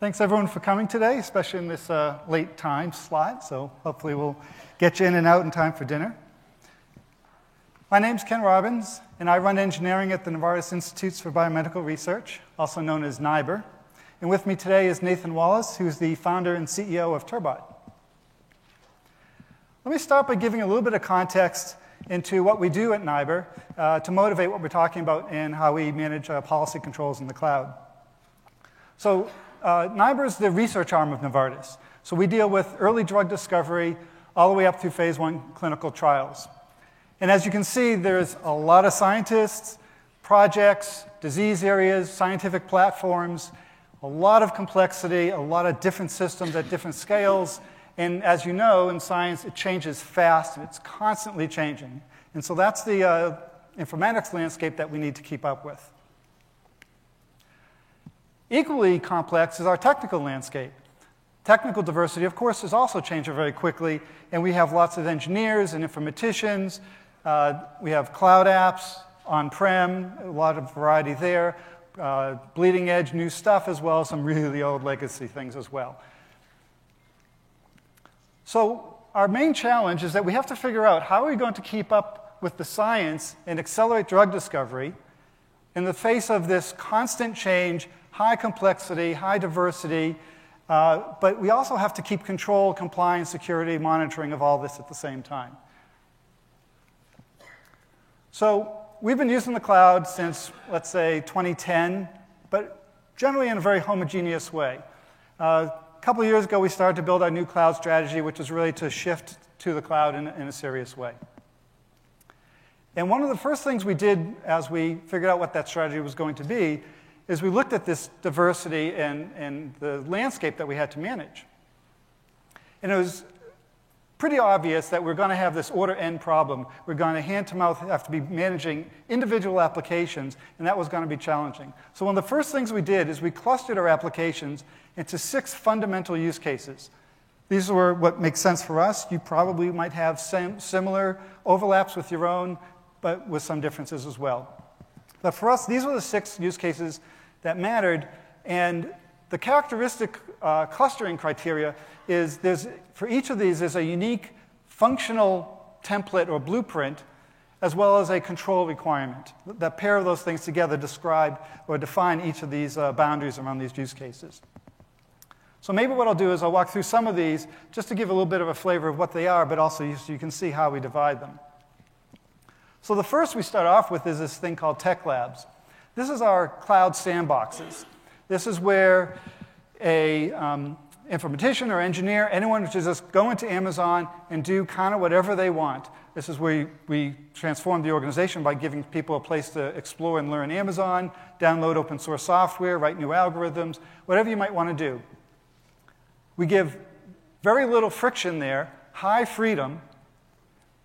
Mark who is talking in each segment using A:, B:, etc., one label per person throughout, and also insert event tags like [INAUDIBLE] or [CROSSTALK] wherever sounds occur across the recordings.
A: Thanks everyone for coming today, especially in this uh, late time slot. So hopefully we'll get you in and out in time for dinner. My name's Ken Robbins, and I run engineering at the Novartis Institutes for Biomedical Research, also known as NIBR. And with me today is Nathan Wallace, who's the founder and CEO of Turbot. Let me start by giving a little bit of context into what we do at NIBR uh, to motivate what we're talking about and how we manage uh, policy controls in the cloud. So uh, NIBR is the research arm of Novartis. So we deal with early drug discovery all the way up through phase one clinical trials. And as you can see, there's a lot of scientists, projects, disease areas, scientific platforms, a lot of complexity, a lot of different systems at different scales. And as you know, in science, it changes fast and it's constantly changing. And so that's the uh, informatics landscape that we need to keep up with. Equally complex is our technical landscape. Technical diversity, of course, is also changing very quickly, and we have lots of engineers and informaticians. Uh, we have cloud apps, on prem, a lot of variety there, uh, bleeding edge new stuff, as well as some really old legacy things as well. So, our main challenge is that we have to figure out how are we going to keep up with the science and accelerate drug discovery in the face of this constant change high complexity, high diversity, uh, but we also have to keep control, compliance, security, monitoring of all this at the same time. So we've been using the cloud since, let's say, 2010, but generally in a very homogeneous way. Uh, a couple years ago, we started to build our new cloud strategy, which is really to shift to the cloud in, in a serious way. And one of the first things we did as we figured out what that strategy was going to be is we looked at this diversity and, and the landscape that we had to manage. And it was pretty obvious that we're going to have this order n problem. We're going to hand to mouth have to be managing individual applications, and that was going to be challenging. So one of the first things we did is we clustered our applications into six fundamental use cases. These were what makes sense for us. You probably might have similar overlaps with your own, but with some differences as well. But for us, these were the six use cases that mattered. And the characteristic uh, clustering criteria is there's, for each of these, there's a unique functional template or blueprint as well as a control requirement. That pair of those things together describe or define each of these uh, boundaries around these use cases. So maybe what I'll do is I'll walk through some of these just to give a little bit of a flavor of what they are, but also so you can see how we divide them. So the first we start off with is this thing called Tech Labs. This is our cloud sandboxes. This is where a um, informatician or engineer, anyone who just go into Amazon and do kind of whatever they want. This is where we transform the organization by giving people a place to explore and learn Amazon, download open source software, write new algorithms, whatever you might want to do. We give very little friction there, high freedom,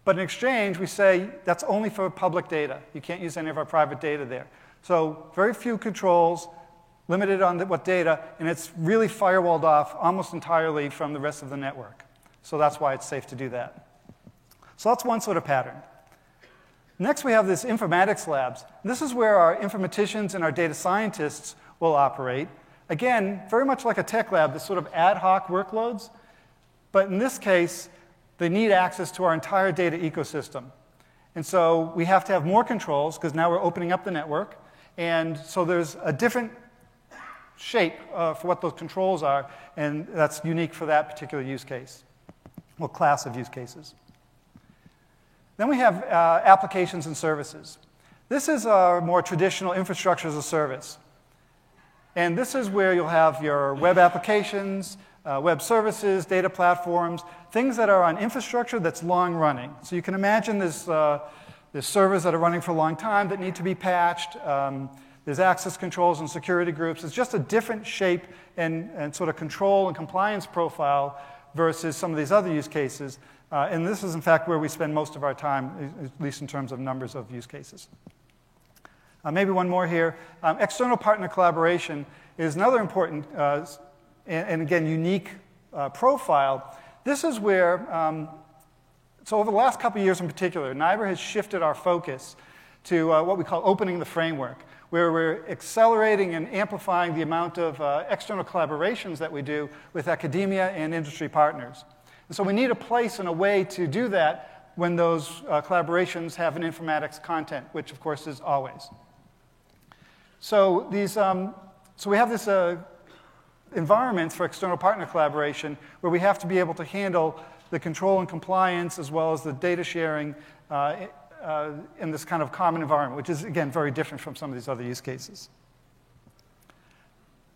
A: but in exchange, we say that's only for public data. You can't use any of our private data there. So very few controls, limited on what data, and it's really firewalled off almost entirely from the rest of the network. So that's why it's safe to do that. So that's one sort of pattern. Next, we have this informatics labs. This is where our informaticians and our data scientists will operate. Again, very much like a tech lab, this sort of ad hoc workloads. But in this case, they need access to our entire data ecosystem. And so we have to have more controls because now we're opening up the network. And so there's a different shape uh, for what those controls are, and that's unique for that particular use case, or class of use cases. Then we have uh, applications and services. This is more traditional infrastructure as a service. And this is where you'll have your web applications, uh, web services, data platforms, things that are on infrastructure that's long running. So you can imagine this uh, there's servers that are running for a long time that need to be patched. Um, there's access controls and security groups. It's just a different shape and, and sort of control and compliance profile versus some of these other use cases. Uh, and this is, in fact, where we spend most of our time, at least in terms of numbers of use cases. Uh, maybe one more here. Um, external partner collaboration is another important uh, and, and, again, unique uh, profile. This is where um, so over the last couple years in particular, NIBR has shifted our focus to uh, what we call opening the framework, where we're accelerating and amplifying the amount of uh, external collaborations that we do with academia and industry partners. And so we need a place and a way to do that when those uh, collaborations have an informatics content, which of course is always. So, these, um, so we have this uh, environments for external partner collaboration where we have to be able to handle the control and compliance as well as the data sharing uh, uh, in this kind of common environment, which is, again, very different from some of these other use cases.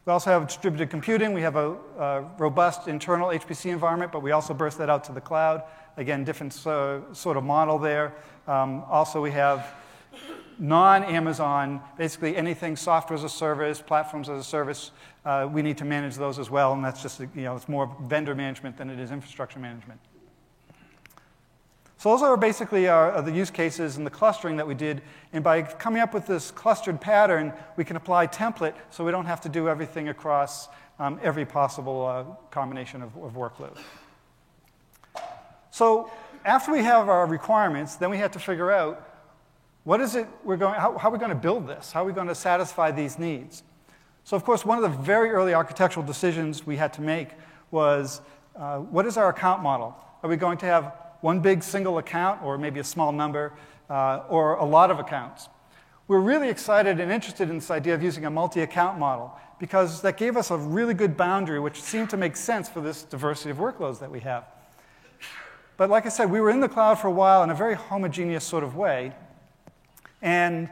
A: We also have distributed computing. We have a, a robust internal HPC environment, but we also burst that out to the cloud. Again, different uh, sort of model there. Um, also, we have non Amazon, basically anything software as a service, platforms as a service, uh, we need to manage those as well. And that's just, you know, it's more vendor management than it is infrastructure management. So those are basically our, are the use cases and the clustering that we did. And by coming up with this clustered pattern, we can apply template so we don't have to do everything across um, every possible uh, combination of, of workload. So after we have our requirements, then we have to figure out what is it we're going, how, how are we going to build this? How are we going to satisfy these needs? So, of course, one of the very early architectural decisions we had to make was uh, what is our account model? Are we going to have one big single account, or maybe a small number, uh, or a lot of accounts? We're really excited and interested in this idea of using a multi account model because that gave us a really good boundary, which seemed to make sense for this diversity of workloads that we have. But like I said, we were in the cloud for a while in a very homogeneous sort of way. And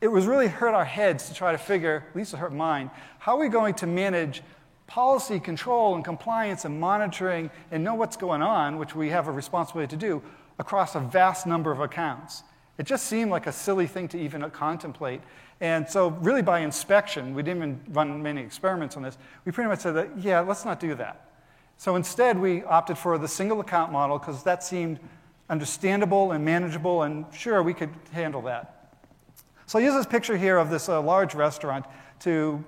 A: it was really hurt our heads to try to figure, at least it hurt mine, how are we going to manage policy control and compliance and monitoring and know what's going on, which we have a responsibility to do, across a vast number of accounts. It just seemed like a silly thing to even contemplate. And so, really, by inspection, we didn't even run many experiments on this. We pretty much said that, yeah, let's not do that. So, instead, we opted for the single account model because that seemed understandable and manageable, and sure, we could handle that. So I use this picture here of this uh, large restaurant to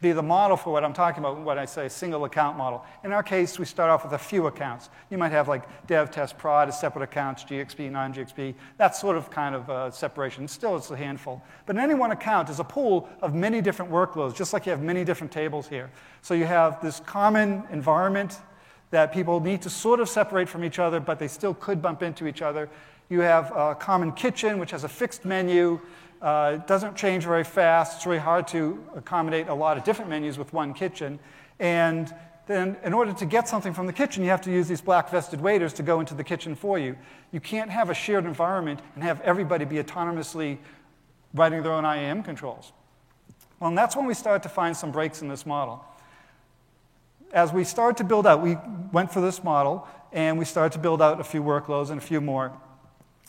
A: be the model for what I'm talking about when I say single account model. In our case, we start off with a few accounts. You might have like dev, test, prod as separate accounts, GXP, non GXP, that sort of kind of uh, separation. Still, it's a handful. But any one account is a pool of many different workloads, just like you have many different tables here. So you have this common environment that people need to sort of separate from each other, but they still could bump into each other. You have a common kitchen, which has a fixed menu. Uh, it doesn't change very fast. It's really hard to accommodate a lot of different menus with one kitchen. And then, in order to get something from the kitchen, you have to use these black vested waiters to go into the kitchen for you. You can't have a shared environment and have everybody be autonomously writing their own IAM controls. Well, and that's when we started to find some breaks in this model. As we started to build out, we went for this model and we started to build out a few workloads and a few more.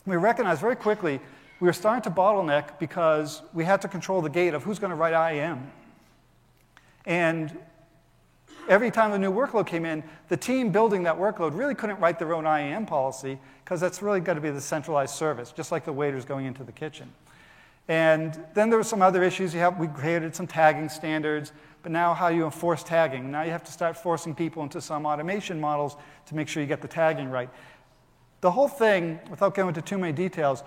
A: We recognized very quickly we were starting to bottleneck because we had to control the gate of who's going to write IAM. And every time a new workload came in, the team building that workload really couldn't write their own IAM policy because that's really got to be the centralized service, just like the waiters going into the kitchen. And then there were some other issues. We created some tagging standards, but now how you enforce tagging? Now you have to start forcing people into some automation models to make sure you get the tagging right. The whole thing, without going into too many details,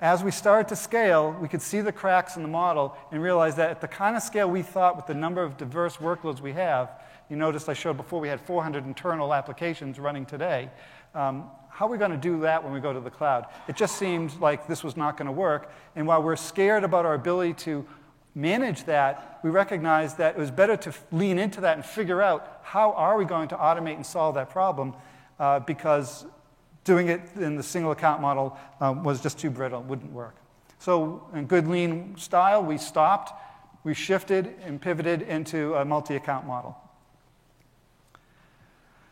A: as we started to scale, we could see the cracks in the model and realize that at the kind of scale we thought with the number of diverse workloads we have, you noticed I showed before we had 400 internal applications running today. Um, how are we going to do that when we go to the cloud? It just seemed like this was not going to work. And while we're scared about our ability to manage that, we recognized that it was better to lean into that and figure out how are we going to automate and solve that problem uh, because doing it in the single account model um, was just too brittle, wouldn't work. So, in good lean style, we stopped, we shifted and pivoted into a multi account model.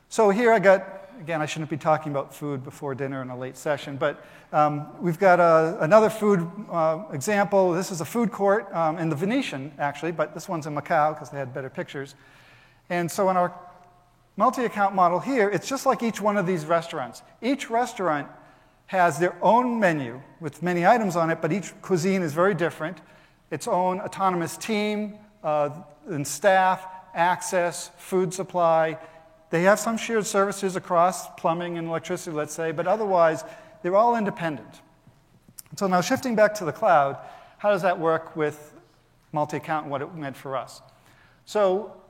A: So, here I got, again, I shouldn't be talking about food before dinner in a late session, but um, we've got a, another food uh, example. This is a food court um, in the Venetian, actually, but this one's in Macau because they had better pictures. And so, in our multi account model here, it's just like each one of these restaurants. Each restaurant has their own menu with many items on it, but each cuisine is very different. Its own autonomous team uh, and staff, access, food supply. They have some shared services across plumbing and electricity, let's say, but otherwise, they're all independent. So now shifting back to the cloud, how does that work with multi-account and what it meant for us. So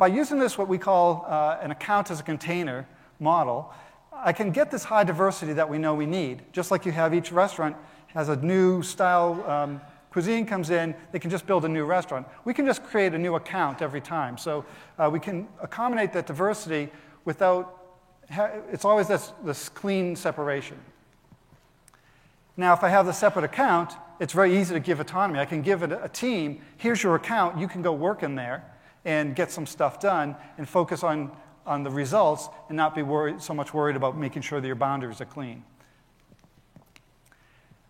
A: by using this, what we call uh, an account as a container model, I can get this high diversity that we know we need. Just like you have each restaurant has a new style um, cuisine comes in, they can just build a new restaurant. We can just create a new account every time. So uh, we can accommodate that diversity without, it's always this, this clean separation. Now, if I have the separate account, it's very easy to give autonomy. I can give it a team, here's your account, you can go work in there and get some stuff done and focus on, on the results and not be worried, so much worried about making sure that your boundaries are clean.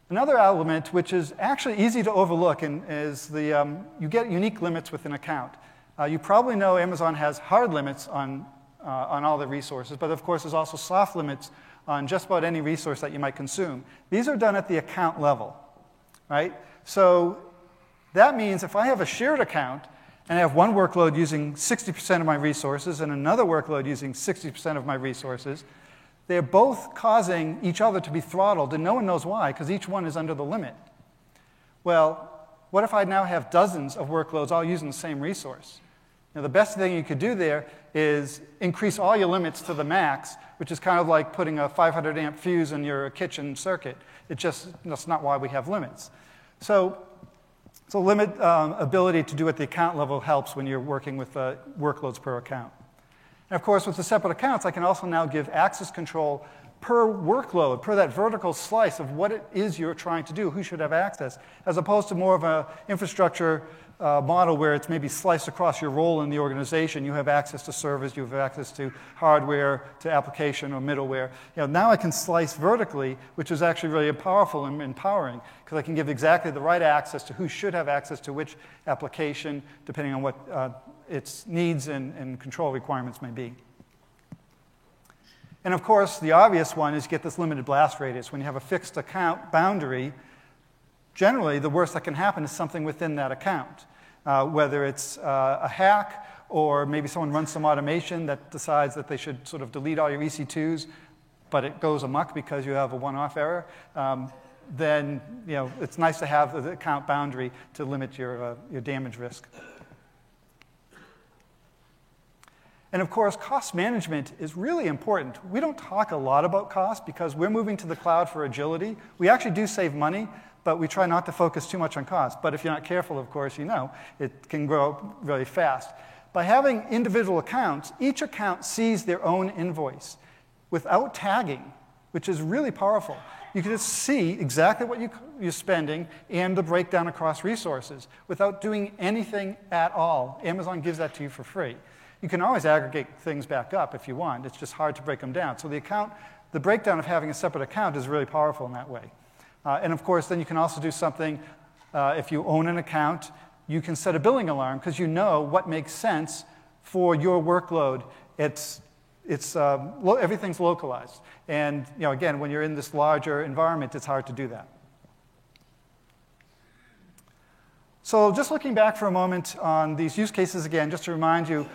A: Another element which is actually easy to overlook and is the, um, you get unique limits with an account. Uh, you probably know Amazon has hard limits on, uh, on all the resources, but of course there's also soft limits on just about any resource that you might consume. These are done at the account level, right? So that means if I have a shared account and I have one workload using 60% of my resources and another workload using 60% of my resources, they're both causing each other to be throttled, and no one knows why, because each one is under the limit. Well, what if I now have dozens of workloads all using the same resource? Now, the best thing you could do there is increase all your limits to the max, which is kind of like putting a 500 amp fuse in your kitchen circuit. It just, that's not why we have limits. So, so limit um, ability to do at the account level helps when you're working with uh, workloads per account. And of course, with the separate accounts, I can also now give access control per workload, per that vertical slice of what it is you're trying to do, who should have access, as opposed to more of an infrastructure uh, model where it's maybe sliced across your role in the organization. You have access to servers, you have access to hardware, to application or middleware. You know, now I can slice vertically, which is actually really powerful and empowering because I can give exactly the right access to who should have access to which application, depending on what uh, its needs and, and control requirements may be. And of course, the obvious one is get this limited blast radius. When you have a fixed account boundary, generally the worst that can happen is something within that account, uh, whether it's uh, a hack or maybe someone runs some automation that decides that they should sort of delete all your EC2s, but it goes amok because you have a one-off error. Um, then you know, it's nice to have the account boundary to limit your, uh, your damage risk. And of course, cost management is really important. We don't talk a lot about cost because we're moving to the cloud for agility. We actually do save money, but we try not to focus too much on cost. But if you're not careful, of course, you know, it can grow really fast. By having individual accounts, each account sees their own invoice without tagging, which is really powerful. You can just see exactly what you, are spending and the breakdown across resources without doing anything at all. Amazon gives that to you for free. You can always aggregate things back up if you want. It's just hard to break them down. So the account, the breakdown of having a separate account is really powerful in that way. Uh, and of course, then you can also do something, uh, if you own an account, you can set a billing alarm because you know what makes sense for your workload. It's, it's, uh, lo- everything's localized. And you know, again, when you're in this larger environment, it's hard to do that. So just looking back for a moment on these use cases again, just to remind you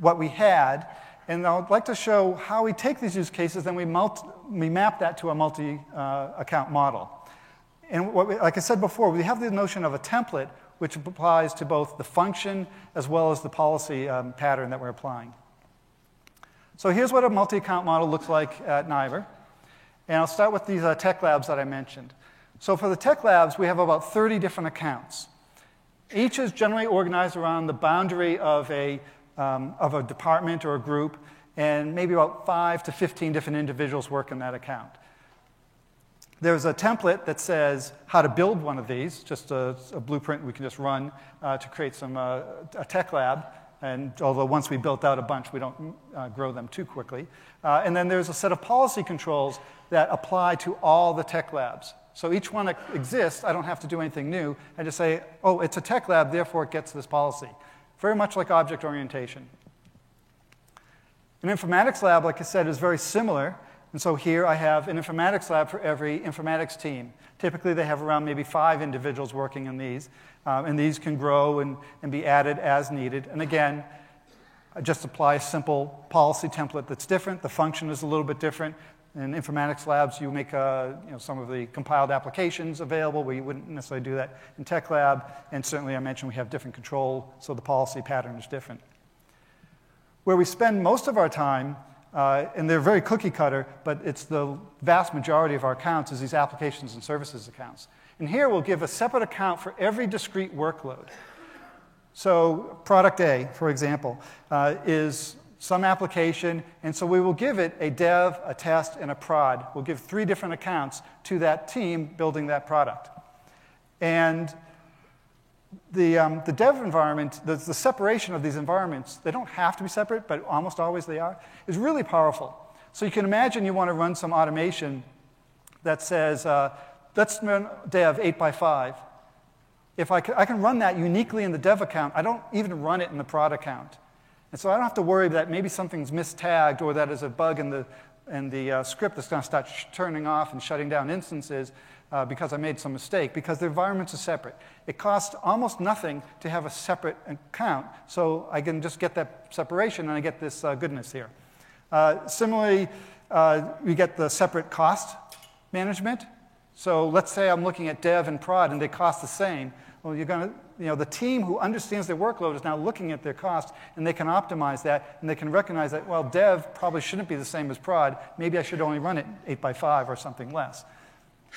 A: what we had. And I'd like to show how we take these use cases, then we, multi, we map that to a multi uh, account model. And we, like I said before, we have the notion of a template which applies to both the function as well as the policy um, pattern that we're applying. So here's what a multi account model looks like at NIBR. And I'll start with these uh, tech labs that I mentioned. So for the tech labs, we have about 30 different accounts. Each is generally organized around the boundary of a um, of a department or a group, and maybe about 5 to 15 different individuals work in that account. There's a template that says how to build one of these, just a, a blueprint we can just run uh, to create some, uh, a tech lab. And although once we built out a bunch, we don't uh, grow them too quickly. Uh, and then there's a set of policy controls that apply to all the tech labs. So each one exists, I don't have to do anything new. I just say, oh, it's a tech lab, therefore it gets this policy very much like object orientation. An informatics lab, like I said, is very similar. And so here I have an informatics lab for every informatics team. Typically, they have around maybe five individuals working in these. Um, and these can grow and, and be added as needed. And again, I just apply a simple policy template that's different. The function is a little bit different. In informatics labs, you make uh, you know, some of the compiled applications available We wouldn't necessarily do that in tech lab. And certainly, I mentioned we have different control, so the policy pattern is different. Where we spend most of our time, uh, and they're very cookie cutter, but it's the vast majority of our accounts, is these applications and services accounts. And here we'll give a separate account for every discrete workload. So, product A, for example, uh, is some application, and so we will give it a dev, a test, and a prod. We'll give three different accounts to that team building that product. And the, um, the dev environment, the, the separation of these environments, they don't have to be separate, but almost always they are, is really powerful. So you can imagine you want to run some automation that says, uh, let's run dev 8 by 5. If I I can run that uniquely in the dev account, I don't even run it in the prod account. And so I don't have to worry that maybe something's mistagged or that there's a bug in the, in the uh, script that's going to start turning off and shutting down instances uh, because I made some mistake, because the environments are separate. It costs almost nothing to have a separate account, so I can just get that separation and I get this uh, goodness here. Uh, similarly, uh, we get the separate cost management. So let's say I'm looking at dev and prod and they cost the same. Well, you're going to, you know, the team who understands their workload is now looking at their cost and they can optimize that and they can recognize that, well, dev probably shouldn't be the same as prod. Maybe I should only run it 8 by 5 or something less.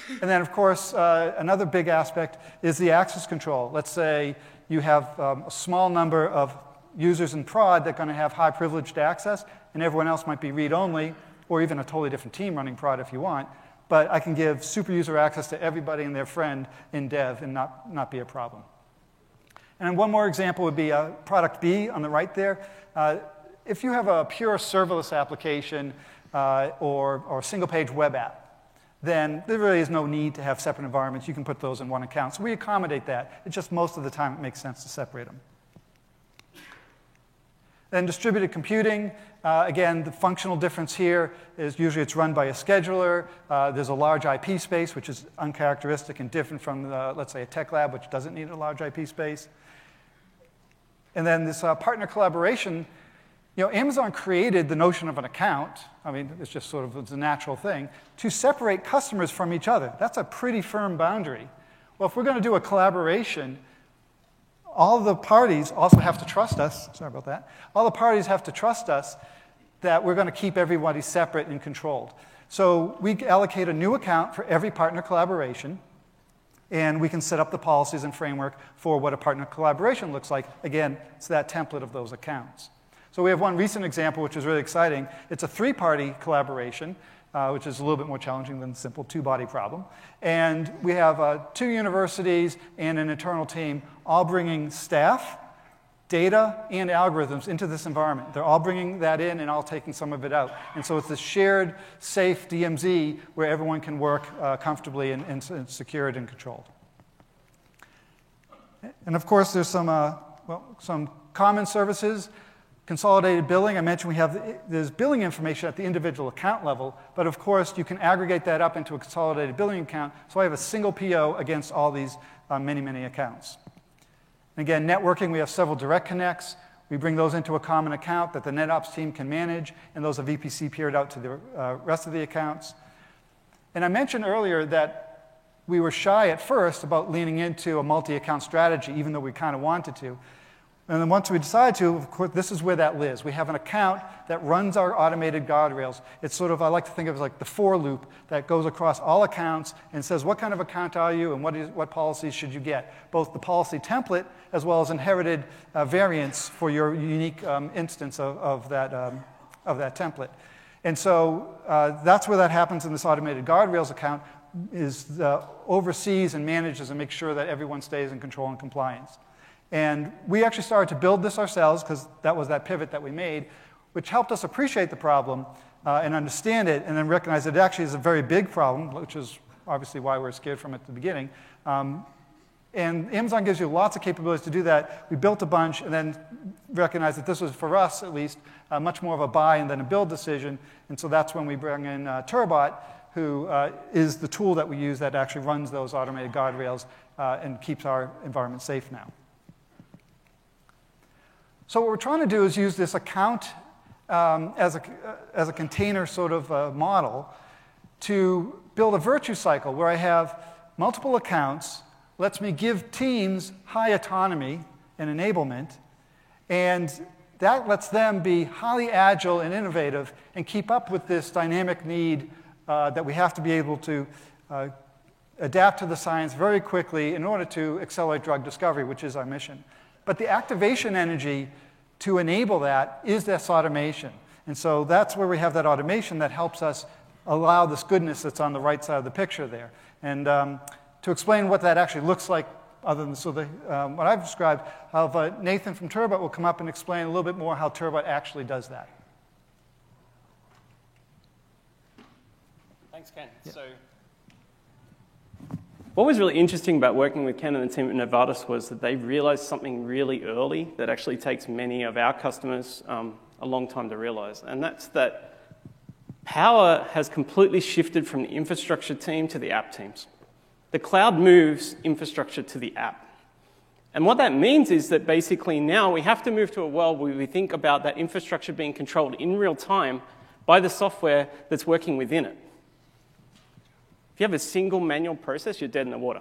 A: And then, of course, uh, another big aspect is the access control. Let's say you have um, a small number of users in prod that are going to have high privileged access, and everyone else might be read only, or even a totally different team running prod if you want but I can give super user access to everybody and their friend in dev and not, not be a problem. And one more example would be uh, product B on the right there. Uh, if you have a pure serverless application uh, or, or single page web app, then there really is no need to have separate environments. You can put those in one account. So we accommodate that. It's just most of the time it makes sense to separate them. Then distributed computing, uh, again, the functional difference here is usually it's run by a scheduler. Uh, there's a large IP space, which is uncharacteristic and different from, the, let's say, a tech lab, which doesn't need a large IP space. And then this uh, partner collaboration, you know, Amazon created the notion of an account. I mean, it's just sort of it's a natural thing to separate customers from each other. That's a pretty firm boundary. Well, if we're going to do a collaboration, all the parties also have to trust us. Sorry about that. All the parties have to trust us that we're going to keep everybody separate and controlled. So we allocate a new account for every partner collaboration, and we can set up the policies and framework for what a partner collaboration looks like. Again, it's that template of those accounts. So we have one recent example, which is really exciting. It's a three party collaboration uh, which is a little bit more challenging than the simple two body problem. And we have uh, two universities and an internal team all bringing staff, data, and algorithms into this environment. They're all bringing that in and all taking some of it out. And so it's a shared, safe DMZ where everyone can work uh, comfortably and, and, and, secured and controlled. And of course, there's some, uh, well, some common services. Consolidated billing, I mentioned we have there's billing information at the individual account level, but of course you can aggregate that up into a consolidated billing account. So I have a single PO against all these uh, many, many accounts. And again, networking, we have several direct connects. We bring those into a common account that the NetOps team can manage, and those are VPC peered out to the uh, rest of the accounts. And I mentioned earlier that we were shy at first about leaning into a multi account strategy, even though we kind of wanted to. And then once we decide to, of course, this is where that lives. We have an account that runs our automated guardrails. It's sort of, I like to think of it as like the for loop that goes across all accounts and says, what kind of account are you and what, is, what policies should you get? Both the policy template as well as inherited uh, variants for your unique um, instance of, of, that, um, of that template. And so uh, that's where that happens in this automated guardrails account is uh, oversees and manages and makes sure that everyone stays in control and compliance. And we actually started to build this ourselves because that was that pivot that we made, which helped us appreciate the problem uh, and understand it, and then recognize that it actually is a very big problem, which is obviously why we are scared from it at the beginning. Um, and Amazon gives you lots of capabilities to do that. We built a bunch and then recognized that this was, for us at least, uh, much more of a buy and then a build decision. And so that's when we bring in uh, Turbot, who uh, is the tool that we use that actually runs those automated guardrails uh, and keeps our environment safe now. So what we're trying to do is use this account um, as, a, as a container sort of uh, model to build a virtue cycle where I have multiple accounts, lets me give teams high autonomy and enablement, and that lets them be highly agile and innovative and keep up with this dynamic need uh, that we have to be able to uh, adapt to the science very quickly in order to accelerate drug discovery, which is our mission. But the activation energy to enable that is this automation. And so that's where we have that automation that helps us allow this goodness that's on the right side of the picture there. And um, to explain what that actually looks like other than so the, um, what I've described, have, uh, Nathan from Turbot will come up and explain a little bit more how Turbot actually does that.
B: Thanks, Ken. Yeah. So, what was really interesting about working with Ken and the team at Novartis was that they realized something really early that actually takes many of our customers um, a long time to realize, and that's that power has completely shifted from the infrastructure team to the app teams. The cloud moves infrastructure to the app. And what that means is that basically now we have to move to a world where we think about that infrastructure being controlled in real time by the software that's working within it. If you have a single manual process, you're dead in the water.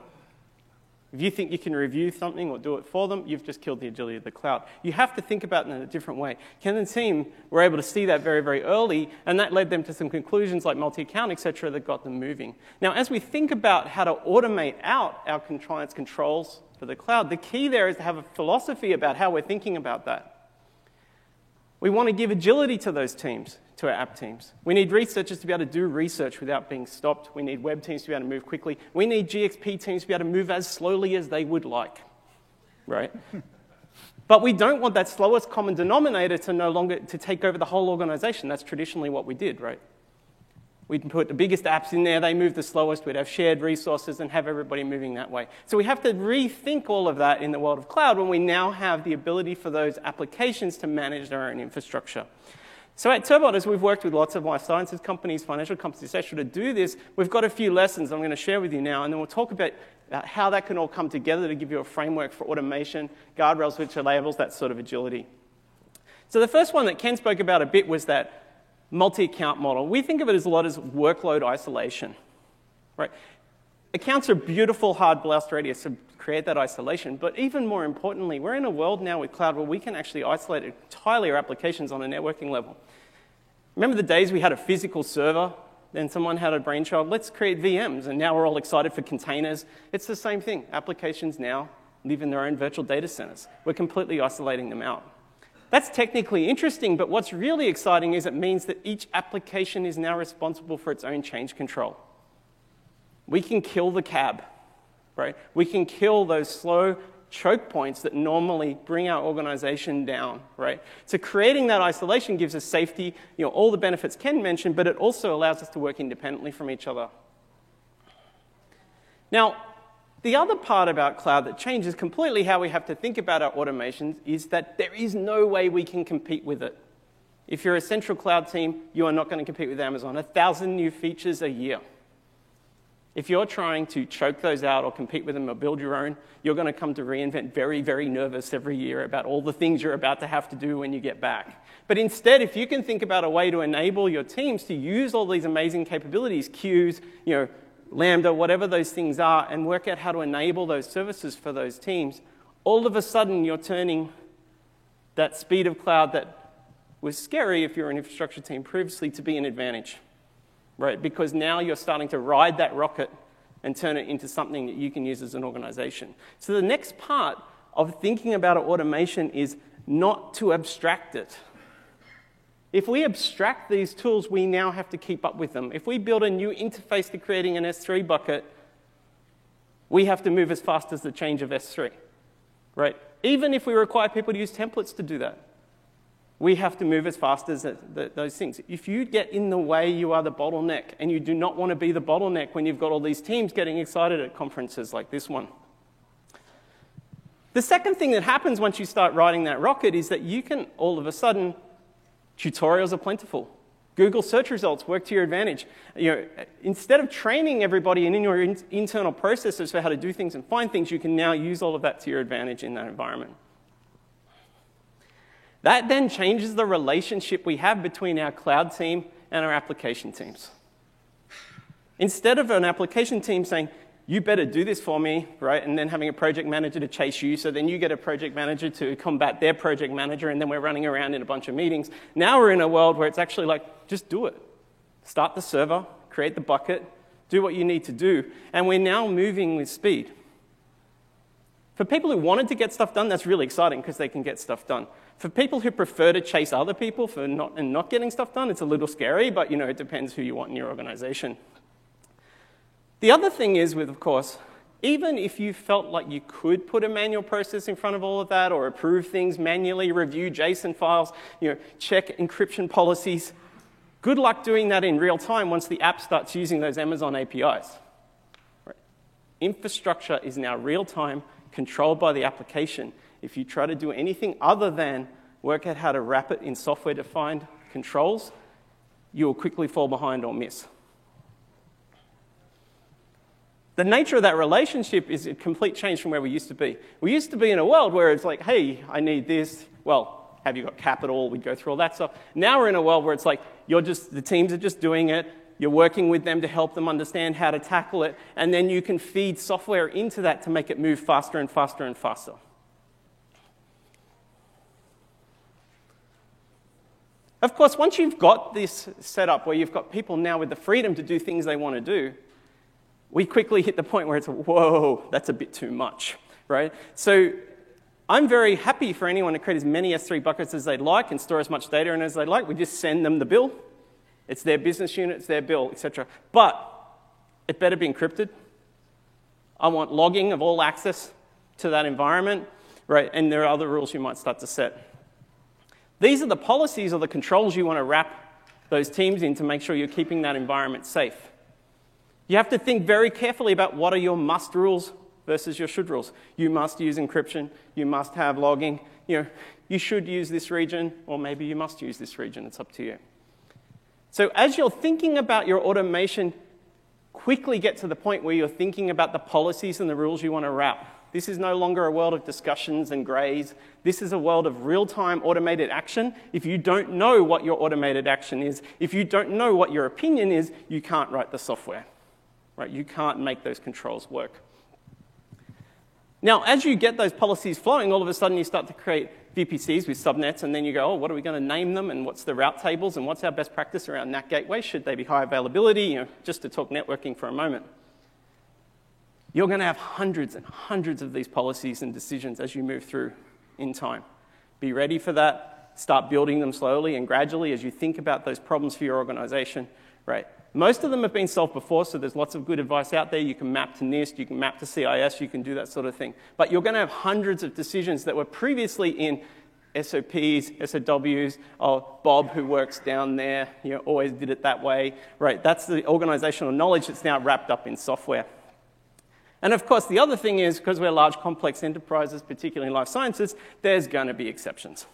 B: If you think you can review something or do it for them, you've just killed the agility of the cloud. You have to think about it in a different way. Ken and team were able to see that very, very early, and that led them to some conclusions like multi-account, et cetera, that got them moving. Now, as we think about how to automate out our compliance controls for the cloud, the key there is to have a philosophy about how we're thinking about that. We want to give agility to those teams to our app teams. We need researchers to be able to do research without being stopped. We need web teams to be able to move quickly. We need GXP teams to be able to move as slowly as they would like, right? [LAUGHS] but we don't want that slowest common denominator to no longer to take over the whole organization. That's traditionally what we did, right? We'd put the biggest apps in there, they move the slowest, we'd have shared resources and have everybody moving that way. So we have to rethink all of that in the world of cloud when we now have the ability for those applications to manage their own infrastructure. So at Turbot, as we've worked with lots of life sciences companies, financial companies, etc., to do this, we've got a few lessons I'm going to share with you now, and then we'll talk about uh, how that can all come together to give you a framework for automation, guardrails which enables that sort of agility. So the first one that Ken spoke about a bit was that multi-account model. We think of it as a lot as workload isolation, right? Accounts are beautiful hard blast radius to create that isolation, but even more importantly, we're in a world now with cloud where we can actually isolate entirely our applications on a networking level. Remember the days we had a physical server, then someone had a brainchild, let's create VMs, and now we're all excited for containers. It's the same thing. Applications now live in their own virtual data centers. We're completely isolating them out. That's technically interesting, but what's really exciting is it means that each application is now responsible for its own change control. We can kill the cab, right? We can kill those slow choke points that normally bring our organization down, right? So creating that isolation gives us safety, you know, all the benefits Ken mentioned, but it also allows us to work independently from each other. Now, the other part about cloud that changes completely how we have to think about our automations is that there is no way we can compete with it. If you're a central cloud team, you are not going to compete with Amazon. A thousand new features a year. If you're trying to choke those out or compete with them or build your own, you're going to come to reInvent very, very nervous every year about all the things you're about to have to do when you get back. But instead, if you can think about a way to enable your teams to use all these amazing capabilities, queues, you know, Lambda, whatever those things are, and work out how to enable those services for those teams, all of a sudden you're turning that speed of cloud that was scary if you're an infrastructure team previously to be an advantage right? Because now you're starting to ride that rocket and turn it into something that you can use as an organization. So the next part of thinking about automation is not to abstract it. If we abstract these tools, we now have to keep up with them. If we build a new interface to creating an S3 bucket, we have to move as fast as the change of S3, right? Even if we require people to use templates to do that we have to move as fast as those things. If you get in the way, you are the bottleneck, and you do not want to be the bottleneck when you've got all these teams getting excited at conferences like this one. The second thing that happens once you start riding that rocket is that you can all of a sudden, tutorials are plentiful. Google search results work to your advantage. You know, instead of training everybody in your in- internal processes for how to do things and find things, you can now use all of that to your advantage in that environment. That then changes the relationship we have between our cloud team and our application teams. Instead of an application team saying, you better do this for me, right? And then having a project manager to chase you, so then you get a project manager to combat their project manager, and then we're running around in a bunch of meetings. Now we're in a world where it's actually like, just do it. Start the server, create the bucket, do what you need to do, and we're now moving with speed. For people who wanted to get stuff done, that's really exciting because they can get stuff done. For people who prefer to chase other people for not, and not getting stuff done, it's a little scary, but you know, it depends who you want in your organization. The other thing is with, of course, even if you felt like you could put a manual process in front of all of that or approve things manually, review JSON files, you know, check encryption policies, good luck doing that in real time once the app starts using those Amazon APIs. Right. Infrastructure is now real time, controlled by the application. If you try to do anything other than work out how to wrap it in software defined controls, you will quickly fall behind or miss the nature of that relationship is a complete change from where we used to be. We used to be in a world where it's like, hey, I need this. Well, have you got capital? We'd go through all that stuff. Now we're in a world where it's like, you're just, the teams are just doing it. You're working with them to help them understand how to tackle it. And then you can feed software into that to make it move faster and faster and faster. Of course, once you've got this set up where you've got people now with the freedom to do things they want to do, we quickly hit the point where it's, whoa, that's a bit too much, right? So I'm very happy for anyone to create as many S3 buckets as they'd like and store as much data in as they'd like. We just send them the bill. It's their business unit, it's their bill, etc. But it better be encrypted. I want logging of all access to that environment, right? And there are other rules you might start to set. These are the policies or the controls you want to wrap those teams in to make sure you're keeping that environment safe. You have to think very carefully about what are your must rules versus your should rules. You must use encryption, you must have logging, you know, you should use this region, or maybe you must use this region, it's up to you. So as you're thinking about your automation, quickly get to the point where you're thinking about the policies and the rules you want to wrap. This is no longer a world of discussions and grays. This is a world of real time automated action. If you don't know what your automated action is, if you don't know what your opinion is, you can't write the software right? You can't make those controls work. Now, as you get those policies flowing, all of a sudden you start to create VPCs with subnets, and then you go, oh, what are we going to name them, and what's the route tables, and what's our best practice around NAT gateway? Should they be high availability? You know, just to talk networking for a moment. You're going to have hundreds and hundreds of these policies and decisions as you move through in time. Be ready for that. Start building them slowly and gradually as you think about those problems for your organization, right? Most of them have been solved before, so there's lots of good advice out there. You can map to NIST, you can map to CIS, you can do that sort of thing. But you're going to have hundreds of decisions that were previously in SOPs, SOWs. Oh, Bob, who works down there, you know, always did it that way. Right, that's the organizational knowledge that's now wrapped up in software. And of course, the other thing is, because we're large, complex enterprises, particularly in life sciences, there's going to be exceptions.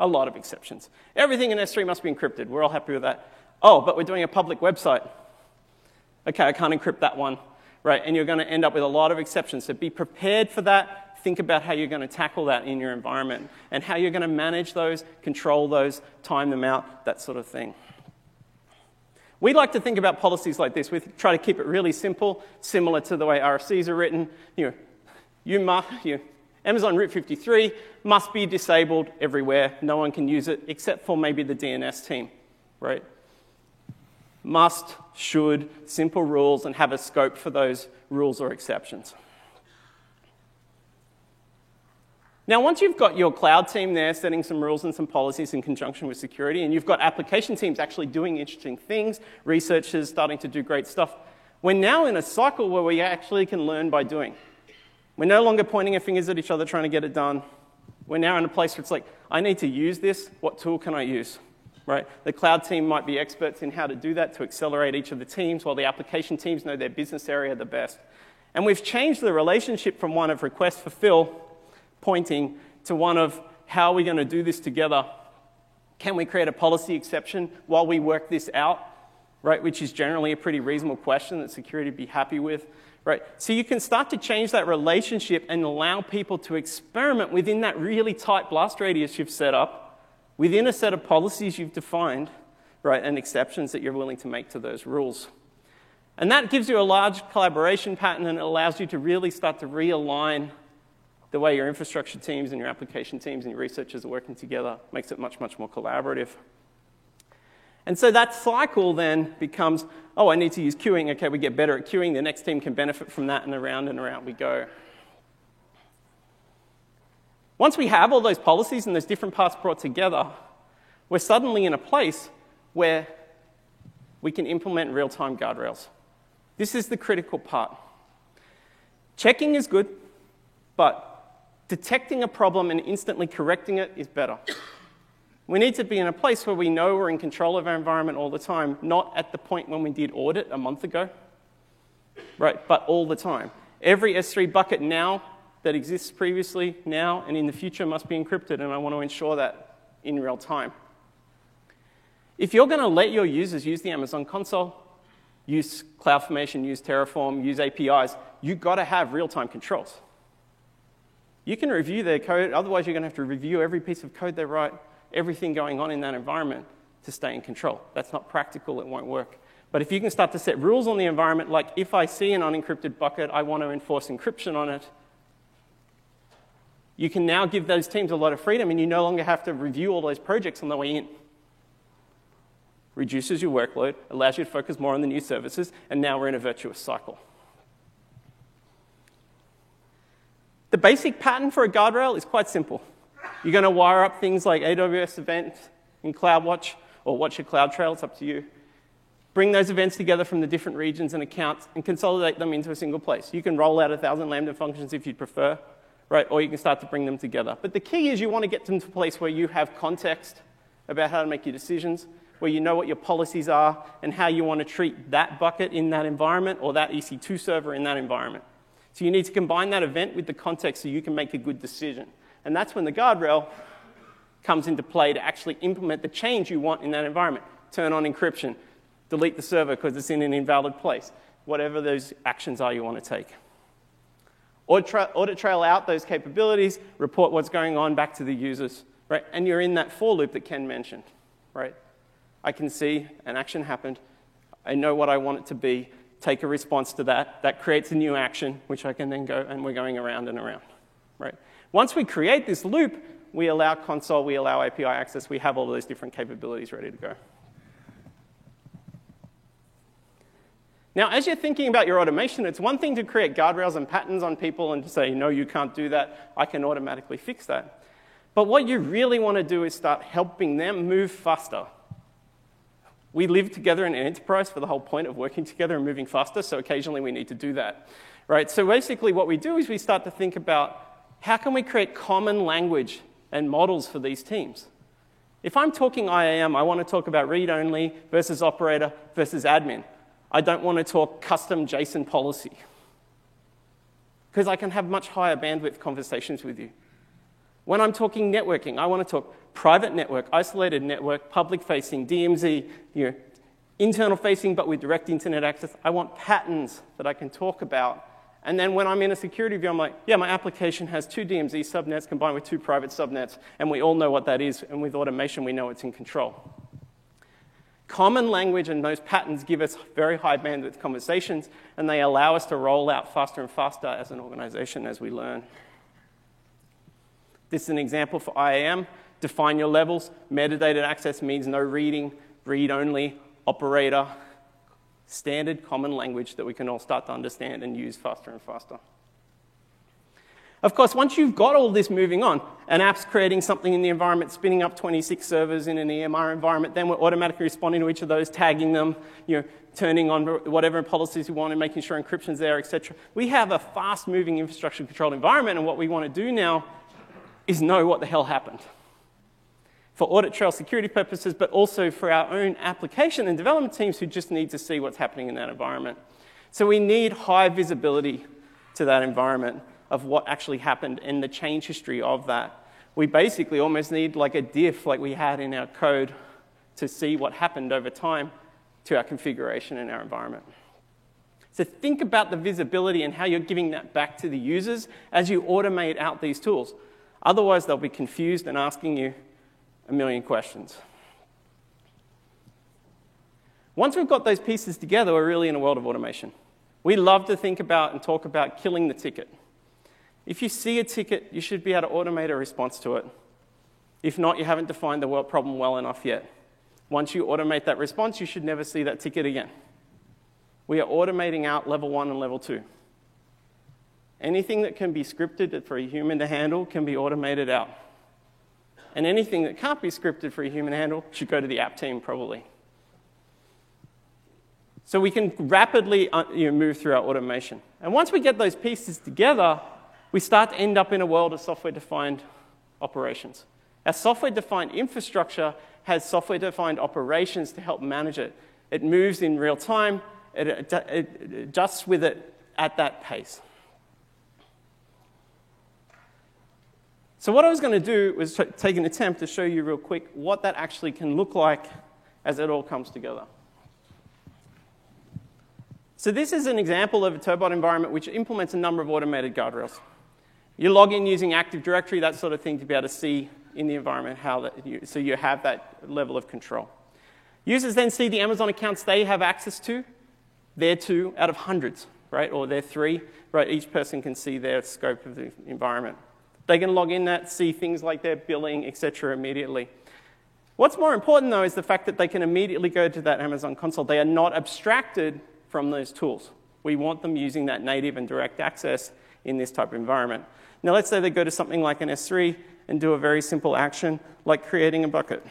B: A lot of exceptions. Everything in S3 must be encrypted. We're all happy with that. Oh, but we're doing a public website. Okay, I can't encrypt that one, right? And you're going to end up with a lot of exceptions. So be prepared for that. Think about how you're going to tackle that in your environment and how you're going to manage those, control those, time them out, that sort of thing. We like to think about policies like this. We try to keep it really simple, similar to the way RFCs are written. You know, you must, you, Amazon Route 53 must be disabled everywhere. No one can use it except for maybe the DNS team, right? must, should, simple rules, and have a scope for those rules or exceptions. Now, once you've got your cloud team there setting some rules and some policies in conjunction with security, and you've got application teams actually doing interesting things, researchers starting to do great stuff, we're now in a cycle where we actually can learn by doing. We're no longer pointing our fingers at each other trying to get it done. We're now in a place where it's like, I need to use this. What tool can I use? right? The cloud team might be experts in how to do that to accelerate each of the teams, while the application teams know their business area the best. And we've changed the relationship from one of request fulfill pointing to one of how are we going to do this together? Can we create a policy exception while we work this out? Right, which is generally a pretty reasonable question that security would be happy with. Right? So you can start to change that relationship and allow people to experiment within that really tight blast radius you've set up within a set of policies you've defined, right, and exceptions that you're willing to make to those rules. And that gives you a large collaboration pattern and it allows you to really start to realign the way your infrastructure teams and your application teams and your researchers are working together. Makes it much, much more collaborative. And so that cycle then becomes oh, I need to use queuing. Okay, we get better at queuing. The next team can benefit from that, and around and around we go. Once we have all those policies and those different parts brought together, we're suddenly in a place where we can implement real time guardrails. This is the critical part. Checking is good, but detecting a problem and instantly correcting it is better. We need to be in a place where we know we're in control of our environment all the time, not at the point when we did audit a month ago, right? But all the time. Every S3 bucket now that exists previously, now, and in the future must be encrypted, and I want to ensure that in real time. If you're going to let your users use the Amazon console, use CloudFormation, use Terraform, use APIs, you've got to have real time controls. You can review their code, otherwise, you're going to have to review every piece of code they write, everything going on in that environment to stay in control. That's not practical, it won't work. But if you can start to set rules on the environment, like if I see an unencrypted bucket, I want to enforce encryption on it, you can now give those teams a lot of freedom and you no longer have to review all those projects on the way in reduces your workload, allows you to focus more on the new services, and now we're in a virtuous cycle. The basic pattern for a guardrail is quite simple. You're going to wire up things like AWS events in CloudWatch or Watch Your CloudTrail, it's up to you. Bring those events together from the different regions and accounts and consolidate them into a single place. You can roll out a thousand Lambda functions if you'd prefer, right? Or you can start to bring them together. But the key is you want to get them to a place where you have context about how to make your decisions where you know what your policies are and how you want to treat that bucket in that environment or that EC2 server in that environment. So you need to combine that event with the context so you can make a good decision. And that's when the guardrail comes into play to actually implement the change you want in that environment. Turn on encryption, delete the server because it's in an invalid place, whatever those actions are you want to take. Audit trail out those capabilities, report what's going on back to the users, right? And you're in that for loop that Ken mentioned, right? I can see an action happened. I know what I want it to be, take a response to that. That creates a new action, which I can then go, and we're going around and around, right? Once we create this loop, we allow console, we allow API access, we have all those different capabilities ready to go. Now, as you're thinking about your automation, it's one thing to create guardrails and patterns on people and to say, no, you can't do that. I can automatically fix that. But what you really want to do is start helping them move faster. We live together in an enterprise for the whole point of working together and moving faster, so occasionally we need to do that. Right? So basically what we do is we start to think about how can we create common language and models for these teams? If I'm talking IAM, I want to talk about read only versus operator versus admin. I don't want to talk custom JSON policy because I can have much higher bandwidth conversations with you. When I'm talking networking, I want to talk private network, isolated network, public facing, DMZ, you know, internal facing but with direct internet access. I want patterns that I can talk about. And then when I'm in a security view, I'm like, yeah, my application has two DMZ subnets combined with two private subnets, and we all know what that is, and with automation, we know it's in control. Common language and those patterns give us very high bandwidth conversations, and they allow us to roll out faster and faster as an organization as we learn. This is an example for IAM. Define your levels. Metadata access means no reading, read only, operator, standard common language that we can all start to understand and use faster and faster. Of course, once you've got all this moving on, an app's creating something in the environment, spinning up 26 servers in an EMR environment, then we're automatically responding to each of those, tagging them, you know, turning on whatever policies we want and making sure encryption's there, etc. We have a fast-moving infrastructure controlled environment, and what we want to do now is know what the hell happened. For audit trail security purposes, but also for our own application and development teams who just need to see what's happening in that environment. So we need high visibility to that environment of what actually happened and the change history of that. We basically almost need like a diff like we had in our code to see what happened over time to our configuration in our environment. So think about the visibility and how you're giving that back to the users as you automate out these tools. Otherwise, they'll be confused and asking you a million questions. Once we've got those pieces together, we're really in a world of automation. We love to think about and talk about killing the ticket. If you see a ticket, you should be able to automate a response to it. If not, you haven't defined the problem well enough yet. Once you automate that response, you should never see that ticket again. We are automating out level one and level two. Anything that can be scripted for a human to handle can be automated out. And anything that can't be scripted for a human handle should go to the app team, probably. So we can rapidly uh, you know, move through our automation. And once we get those pieces together, we start to end up in a world of software defined operations. Our software defined infrastructure has software defined operations to help manage it. It moves in real time, it, it, it adjusts with it at that pace. So, what I was going to do was take an attempt to show you real quick what that actually can look like as it all comes together. So, this is an example of a Turbot environment which implements a number of automated guardrails. You log in using Active Directory, that sort of thing, to be able to see in the environment how that you, so you have that level of control. Users then see the Amazon accounts they have access to. They're two out of hundreds, right? Or they're three, right? Each person can see their scope of the environment. They can log in that, see things like their billing, etc. immediately. What's more important, though, is the fact that they can immediately go to that Amazon console. They are not abstracted from those tools. We want them using that native and direct access in this type of environment. Now, let's say they go to something like an S3 and do a very simple action like creating a bucket.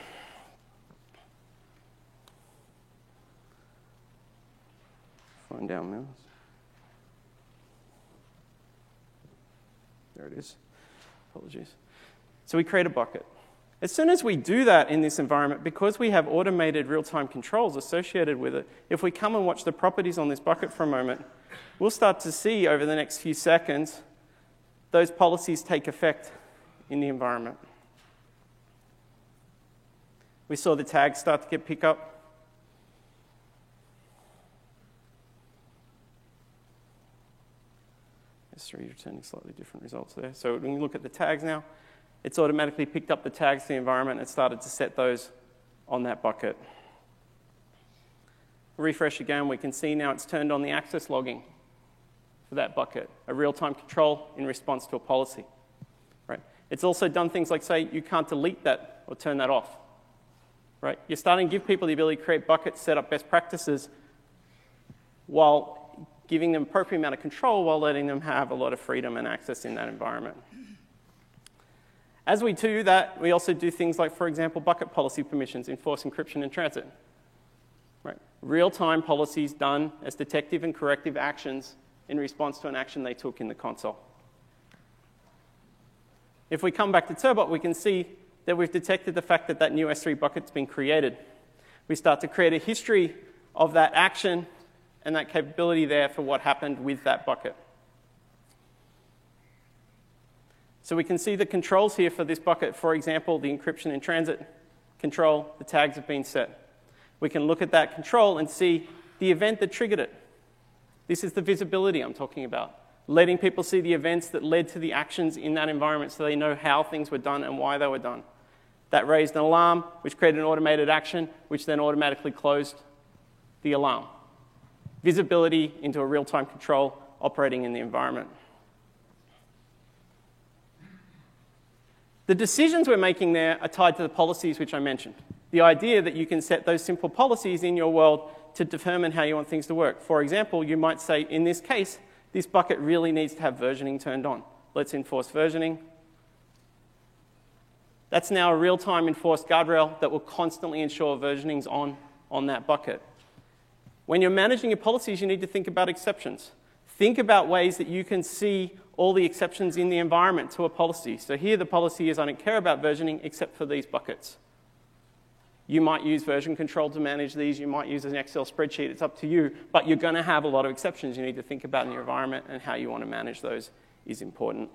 B: Find down mouse. There it is. Apologies. So we create a bucket. As soon as we do that in this environment, because we have automated real time controls associated with it, if we come and watch the properties on this bucket for a moment, we'll start to see over the next few seconds those policies take effect in the environment. We saw the tags start to get picked up. S3 returning slightly different results there. So when you look at the tags now, it's automatically picked up the tags to the environment and started to set those on that bucket. Refresh again, we can see now it's turned on the access logging for that bucket, a real-time control in response to a policy. Right? It's also done things like say you can't delete that or turn that off. Right? You're starting to give people the ability to create buckets, set up best practices, while giving them appropriate amount of control while letting them have a lot of freedom and access in that environment. As we do that, we also do things like, for example, bucket policy permissions, enforce encryption in transit. Right? Real-time policies done as detective and corrective actions in response to an action they took in the console. If we come back to Turbot, we can see that we've detected the fact that that new S3 bucket's been created. We start to create a history of that action and that capability there for what happened with that bucket. So we can see the controls here for this bucket. For example, the encryption in transit control, the tags have been set. We can look at that control and see the event that triggered it. This is the visibility I'm talking about, letting people see the events that led to the actions in that environment so they know how things were done and why they were done. That raised an alarm, which created an automated action, which then automatically closed the alarm. Visibility into a real time control operating in the environment. The decisions we're making there are tied to the policies which I mentioned. The idea that you can set those simple policies in your world to determine how you want things to work. For example, you might say, in this case, this bucket really needs to have versioning turned on. Let's enforce versioning. That's now a real time enforced guardrail that will constantly ensure versioning's on on that bucket. When you're managing your policies, you need to think about exceptions. Think about ways that you can see all the exceptions in the environment to a policy. So here the policy is I don't care about versioning except for these buckets. You might use version control to manage these. You might use an Excel spreadsheet. It's up to you. But you're going to have a lot of exceptions you need to think about in your environment, and how you want to manage those is important.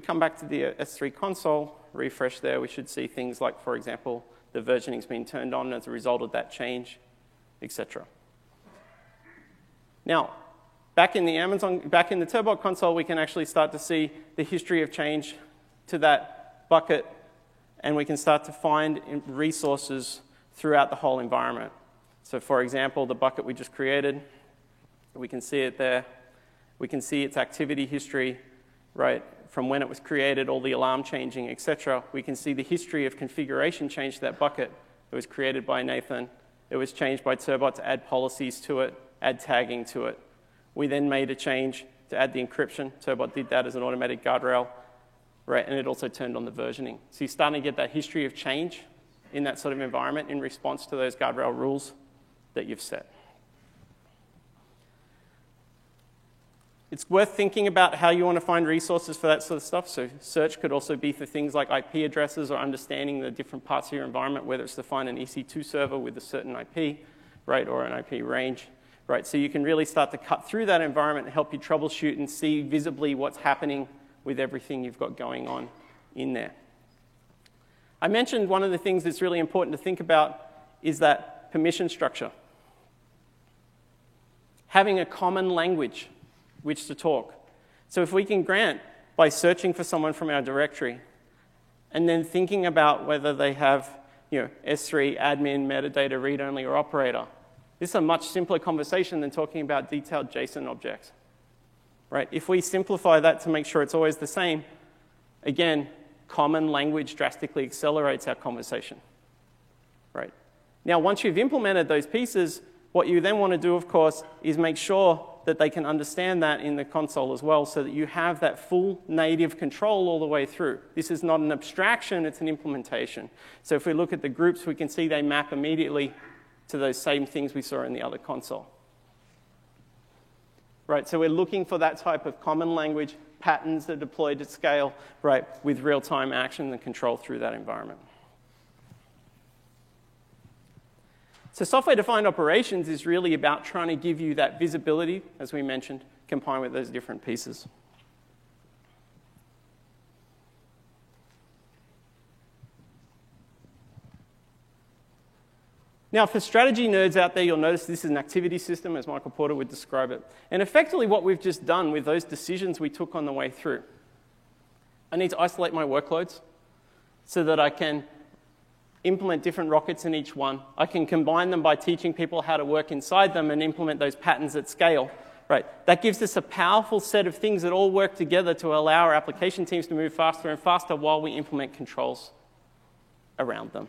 B: We come back to the uh, S3 console, refresh there, we should see things like, for example, the versioning's been turned on as a result of that change, etc. Now, back in the Amazon, back in the Turbot console, we can actually start to see the history of change to that bucket, and we can start to find resources throughout the whole environment. So for example, the bucket we just created, we can see it there. We can see its activity history, right, from when it was created, all the alarm changing, etc. We can see the history of configuration change to that bucket. It was created by Nathan. It was changed by Turbot to add policies to it, add tagging to it. We then made a change to add the encryption. Turbot did that as an automatic guardrail, right? And it also turned on the versioning. So you're starting to get that history of change in that sort of environment in response to those guardrail rules that you've set. It's worth thinking about how you want to find resources for that sort of stuff. So, search could also be for things like IP addresses or understanding the different parts of your environment, whether it's to find an EC2 server with a certain IP, right, or an IP range, right? So, you can really start to cut through that environment and help you troubleshoot and see visibly what's happening with everything you've got going on in there. I mentioned one of the things that's really important to think about is that permission structure. Having a common language which to talk. So if we can grant by searching for someone from our directory and then thinking about whether they have you know, S3, admin, metadata, read only, or operator, this is a much simpler conversation than talking about detailed JSON objects. Right? If we simplify that to make sure it's always the same, again, common language drastically accelerates our conversation. Right? Now, once you've implemented those pieces, what you then want to do, of course, is make sure that they can understand that in the console as well so that you have that full native control all the way through. This is not an abstraction, it's an implementation. So if we look at the groups, we can see they map immediately to those same things we saw in the other console. Right, so we're looking for that type of common language patterns that are deployed at scale, right, with real-time action and control through that environment. So software-defined operations is really about trying to give you that visibility, as we mentioned, combined with those different pieces. Now, for strategy nerds out there, you'll notice this is an activity system, as Michael Porter would describe it. And effectively, what we've just done with those decisions we took on the way through, I need to isolate my workloads so that I can implement different rockets in each one. I can combine them by teaching people how to work inside them and implement those patterns at scale. Right. That gives us a powerful set of things that all work together to allow our application teams to move faster and faster while we implement controls around them.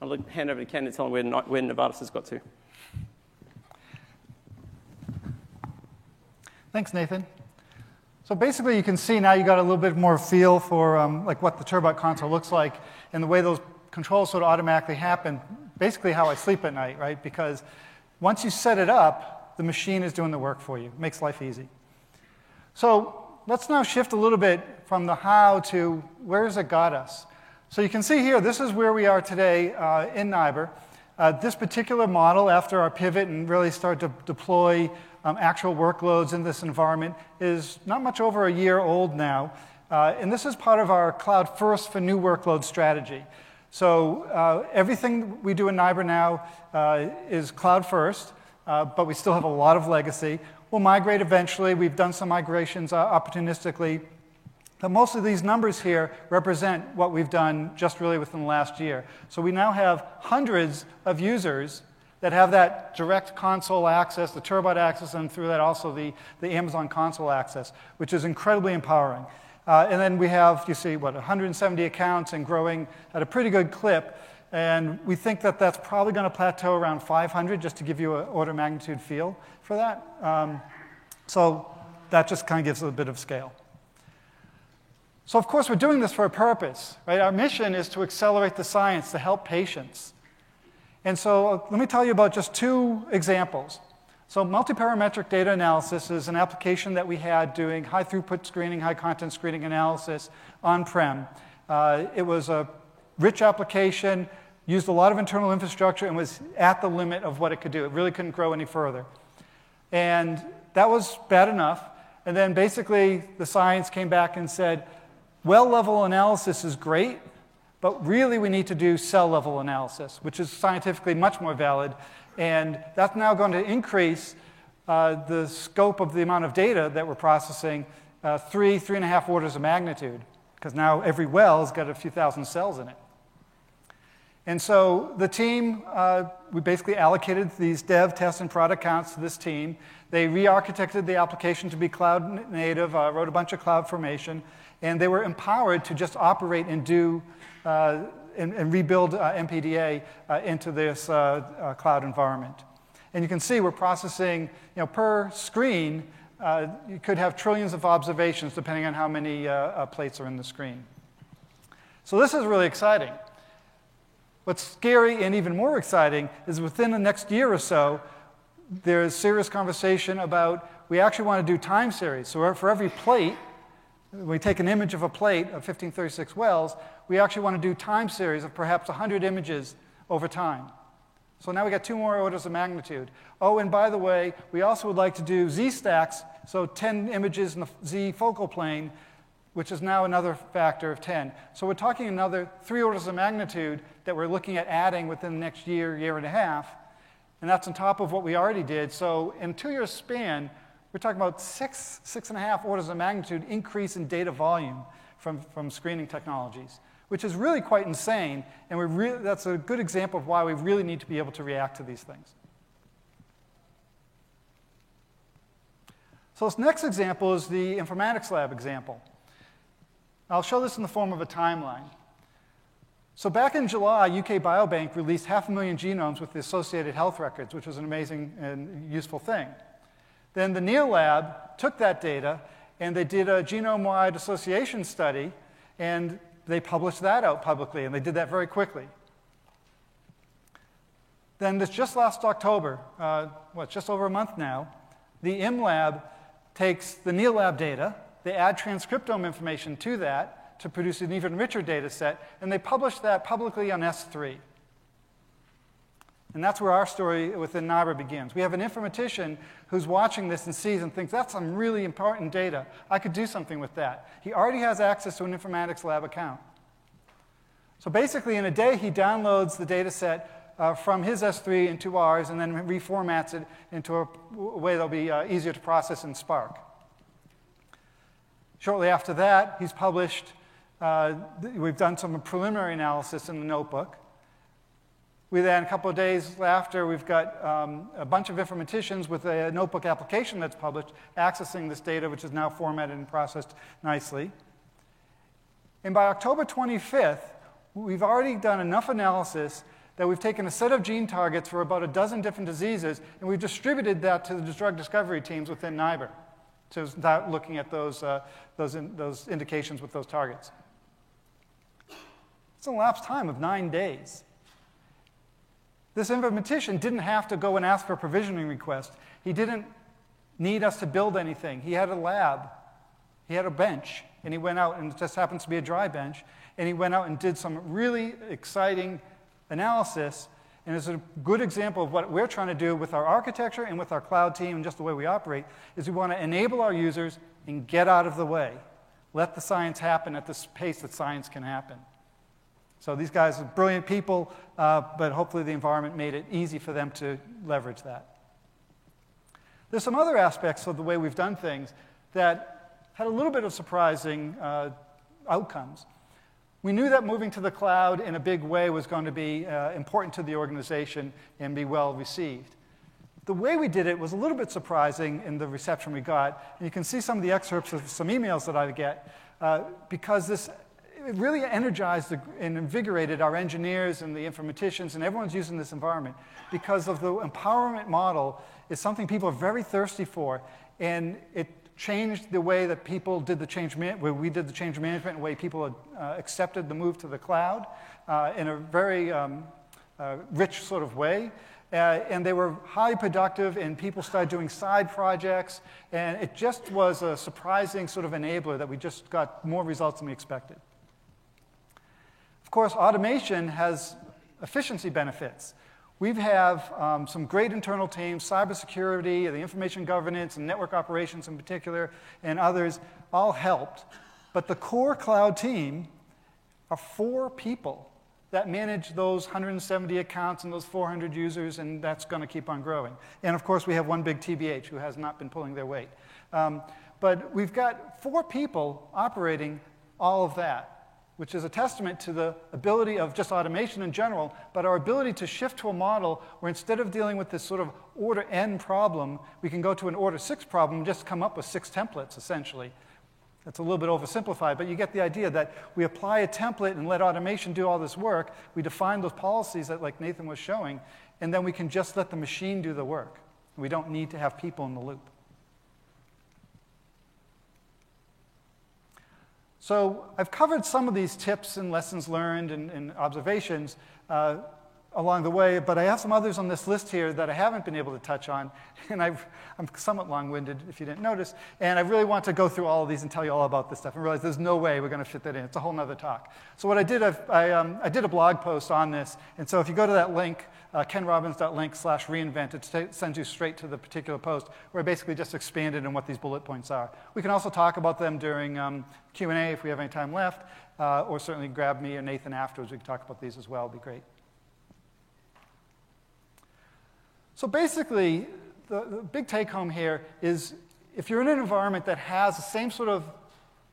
B: I'll hand over to Ken to tell him where, where Novartis has got to.
A: Thanks, Nathan. So basically, you can see now you got a little bit more feel for um, like what the Turbot console looks like and the way those controls sort of automatically happen. Basically, how I sleep at night, right? Because once you set it up, the machine is doing the work for you. It makes life easy. So let's now shift a little bit from the how to where has it got us. So you can see here, this is where we are today uh, in NIBR. Uh, this particular model, after our pivot and really start to deploy um, actual workloads in this environment is not much over a year old now. Uh, and this is part of our cloud first for new workload strategy. So uh, everything we do in NIBR now uh, is cloud first, uh, but we still have a lot of legacy. We'll migrate eventually. We've done some migrations uh, opportunistically. But most of these numbers here represent what we've done just really within the last year. So we now have hundreds of users that have that direct console access, the Turbot access, and through that also the, the Amazon console access, which is incredibly empowering. Uh, and then we have, you see, what, 170 accounts and growing at a pretty good clip. And we think that that's probably going to plateau around 500, just to give you an order magnitude feel for that. Um, so that just kind of gives a bit of scale. So, of course, we're doing this for a purpose, right? Our mission is to accelerate the science, to help patients. And so uh, let me tell you about just two examples. So multiparametric data analysis is an application that we had doing high throughput screening, high content screening analysis on-prem. Uh, it was a rich application, used a lot of internal infrastructure, and was at the limit of what it could do. It really couldn't grow any further. And that was bad enough. And then basically the science came back and said, well level analysis is great, But really, we need to do cell level analysis, which is scientifically much more valid. And that's now going to increase uh, the scope of the amount of data that we're processing uh, three, three and a half orders of magnitude, because now every well's got a few thousand cells in it. And so the team, uh, we basically allocated these dev, test, and product counts to this team. They re architected the application to be cloud native, uh, wrote a bunch of CloudFormation, and they were empowered to just operate and do and, and, rebuild uh, MPDA uh, into this uh, cloud environment. And you can see we're processing, you know, per screen, you could have trillions of observations depending on how many plates are in the screen. So this is really exciting. What's scary and even more exciting is within the next year or so, there's serious conversation about we actually want to do time series. So for every plate, we take an image of a plate of 1536 wells, we actually want to do time series of perhaps 100 images over time. So now we got two more orders of magnitude. Oh, and by the way, we also would like to do Z stacks, so 10 images in the Z focal plane which is now another factor of 10. So we're talking another three orders of magnitude that we're looking at adding within the next year, year and a half. And that's on top of what we already did. So in two years span, we're talking about six, six and a half orders of magnitude increase in data volume from, from screening technologies, which is really quite insane. And we that's a good example of why we really need to be able to react to these things. So this next example is the informatics lab example. I'll show this in the form of a timeline. So back in July, UK Biobank released half a million genomes with the associated health records, which was an amazing and useful thing. Then the Neale lab took that data and they did a genome-wide association study and they published that out publicly and they did that very quickly. Then this just last October, uh, what, just over a month now, the ImLab takes the Neale lab data they add transcriptome information to that to produce an even richer data set, and they publish that publicly on S3. And that's where our story within NIBR begins. We have an informatician who's watching this and sees and thinks, that's some really important data. I could do something with that. He already has access to an informatics lab account. So basically, in a day, he downloads the data set uh, from his S3 into ours and then reformats it into a way that'll be uh, easier to process in Spark. Shortly after that, he's published, uh, we've done some preliminary analysis in the notebook. We then, a couple of days after, we've got um, a bunch of informaticians with a notebook application that's published accessing this data, which is now formatted and processed nicely. And by October 25th, we've already done enough analysis that we've taken a set of gene targets for about a dozen different diseases, and we've distributed that to the drug discovery teams within NIBR to start looking at those, uh, those, in, those indications with those targets. It's a elapsed time of nine days. This informatician didn't have to go and ask for a provisioning request. He didn't need us to build anything. He had a lab, he had a bench, and he went out, and it just happens to be a dry bench, and he went out and did some really exciting analysis and it's a good example of what we're trying to do with our architecture and with our cloud team and just the way we operate is we want to enable our users and get out of the way. Let the science happen at the pace that science can happen. So these guys are brilliant people, uh, but hopefully the environment made it easy for them to leverage that. There's some other aspects of the way we've done things that had a little bit of surprising uh, outcomes. We knew that moving to the cloud in a big way was going to be uh, important to the organization and be well received. The way we did it was a little bit surprising in the reception we got. And you can see some of the excerpts of some emails that I get uh, because this it really energized and invigorated our engineers and the informaticians and everyone's using this environment because of the empowerment model is something people are very thirsty for and it changed the way that people did the change where we did the change management, the way people uh, accepted the move to the cloud uh, in a very um, uh, rich sort of way. Uh, and they were highly productive, and people started doing side projects, and it just was a surprising sort of enabler that we just got more results than we expected. Of course, automation has efficiency benefits. We have um, some great internal teams, cybersecurity, the information governance, and network operations in particular, and others, all helped. But the core cloud team are four people that manage those 170 accounts and those 400 users, and that's going to keep on growing. And of course, we have one big TBH who has not been pulling their weight. Um, but we've got four people operating all of that which is a testament to the ability of just automation in general, but our ability to shift to a model where instead of dealing with this sort of order n problem, we can go to an order six problem and just come up with six templates, essentially. That's a little bit oversimplified, but you get the idea that we apply a template and let automation do all this work. We define those policies that, like Nathan was showing, and then we can just let the machine do the work. We don't need to have people in the loop. So I've covered some of these tips and lessons learned and, and observations uh, along the way, but I have some others on this list here that I haven't been able to touch on, [LAUGHS] and i am somewhat long-winded if you didn't notice, and I really want to go through all of these and tell you all about this stuff and realize there's no way we're going to fit that in. It's a whole other talk. So what I did, I, um, I did a blog post on this, and so if you go to that link, uh, kenrobbins.link slash reinvent. It sends you straight to the particular post where I basically just expanded on what these bullet points are. We can also talk about them during um, Q&A if we have any time left, uh, or certainly grab me or Nathan afterwards. We can talk about these as well. It'd be great. So basically, the, the big take home here is if you're in an environment that has the same sort of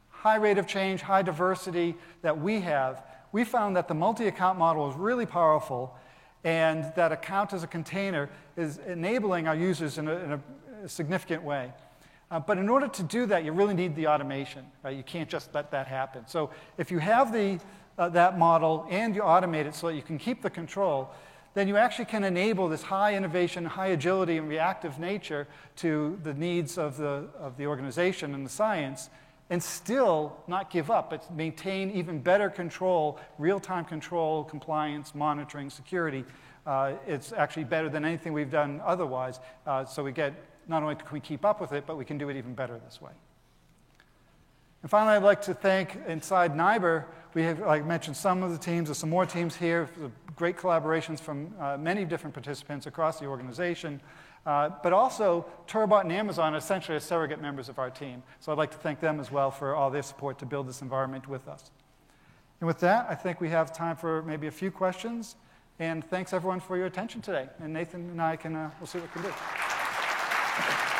A: high rate of change, high diversity that we have, we found that the multi-account model is really powerful and that account as a container is enabling our users in a, in a significant way. Uh, but in order to do that, you really need the automation. Right? You can't just let that happen. So if you have the, uh, that model and you automate it so that you can keep the control, then you actually can enable this high innovation, high agility, and reactive nature to the needs of the, of the organization and the science and still not give up, but maintain even better control, real time control, compliance, monitoring, security. Uh, it's actually better than anything we've done otherwise. Uh, so we get not only can we keep up with it, but we can do it even better this way. And finally, I'd like to thank inside NIBR, we have, like I mentioned, some of the teams, there's some more teams here, great collaborations from uh, many different participants across the organization. Uh, but also, Turbot and Amazon are essentially surrogate members of our team. So I'd like to thank them as well for all their support to build this environment with us. And with that, I think we have time for maybe a few questions. And thanks everyone for your attention today. And Nathan and I can, uh, we'll see what we can do.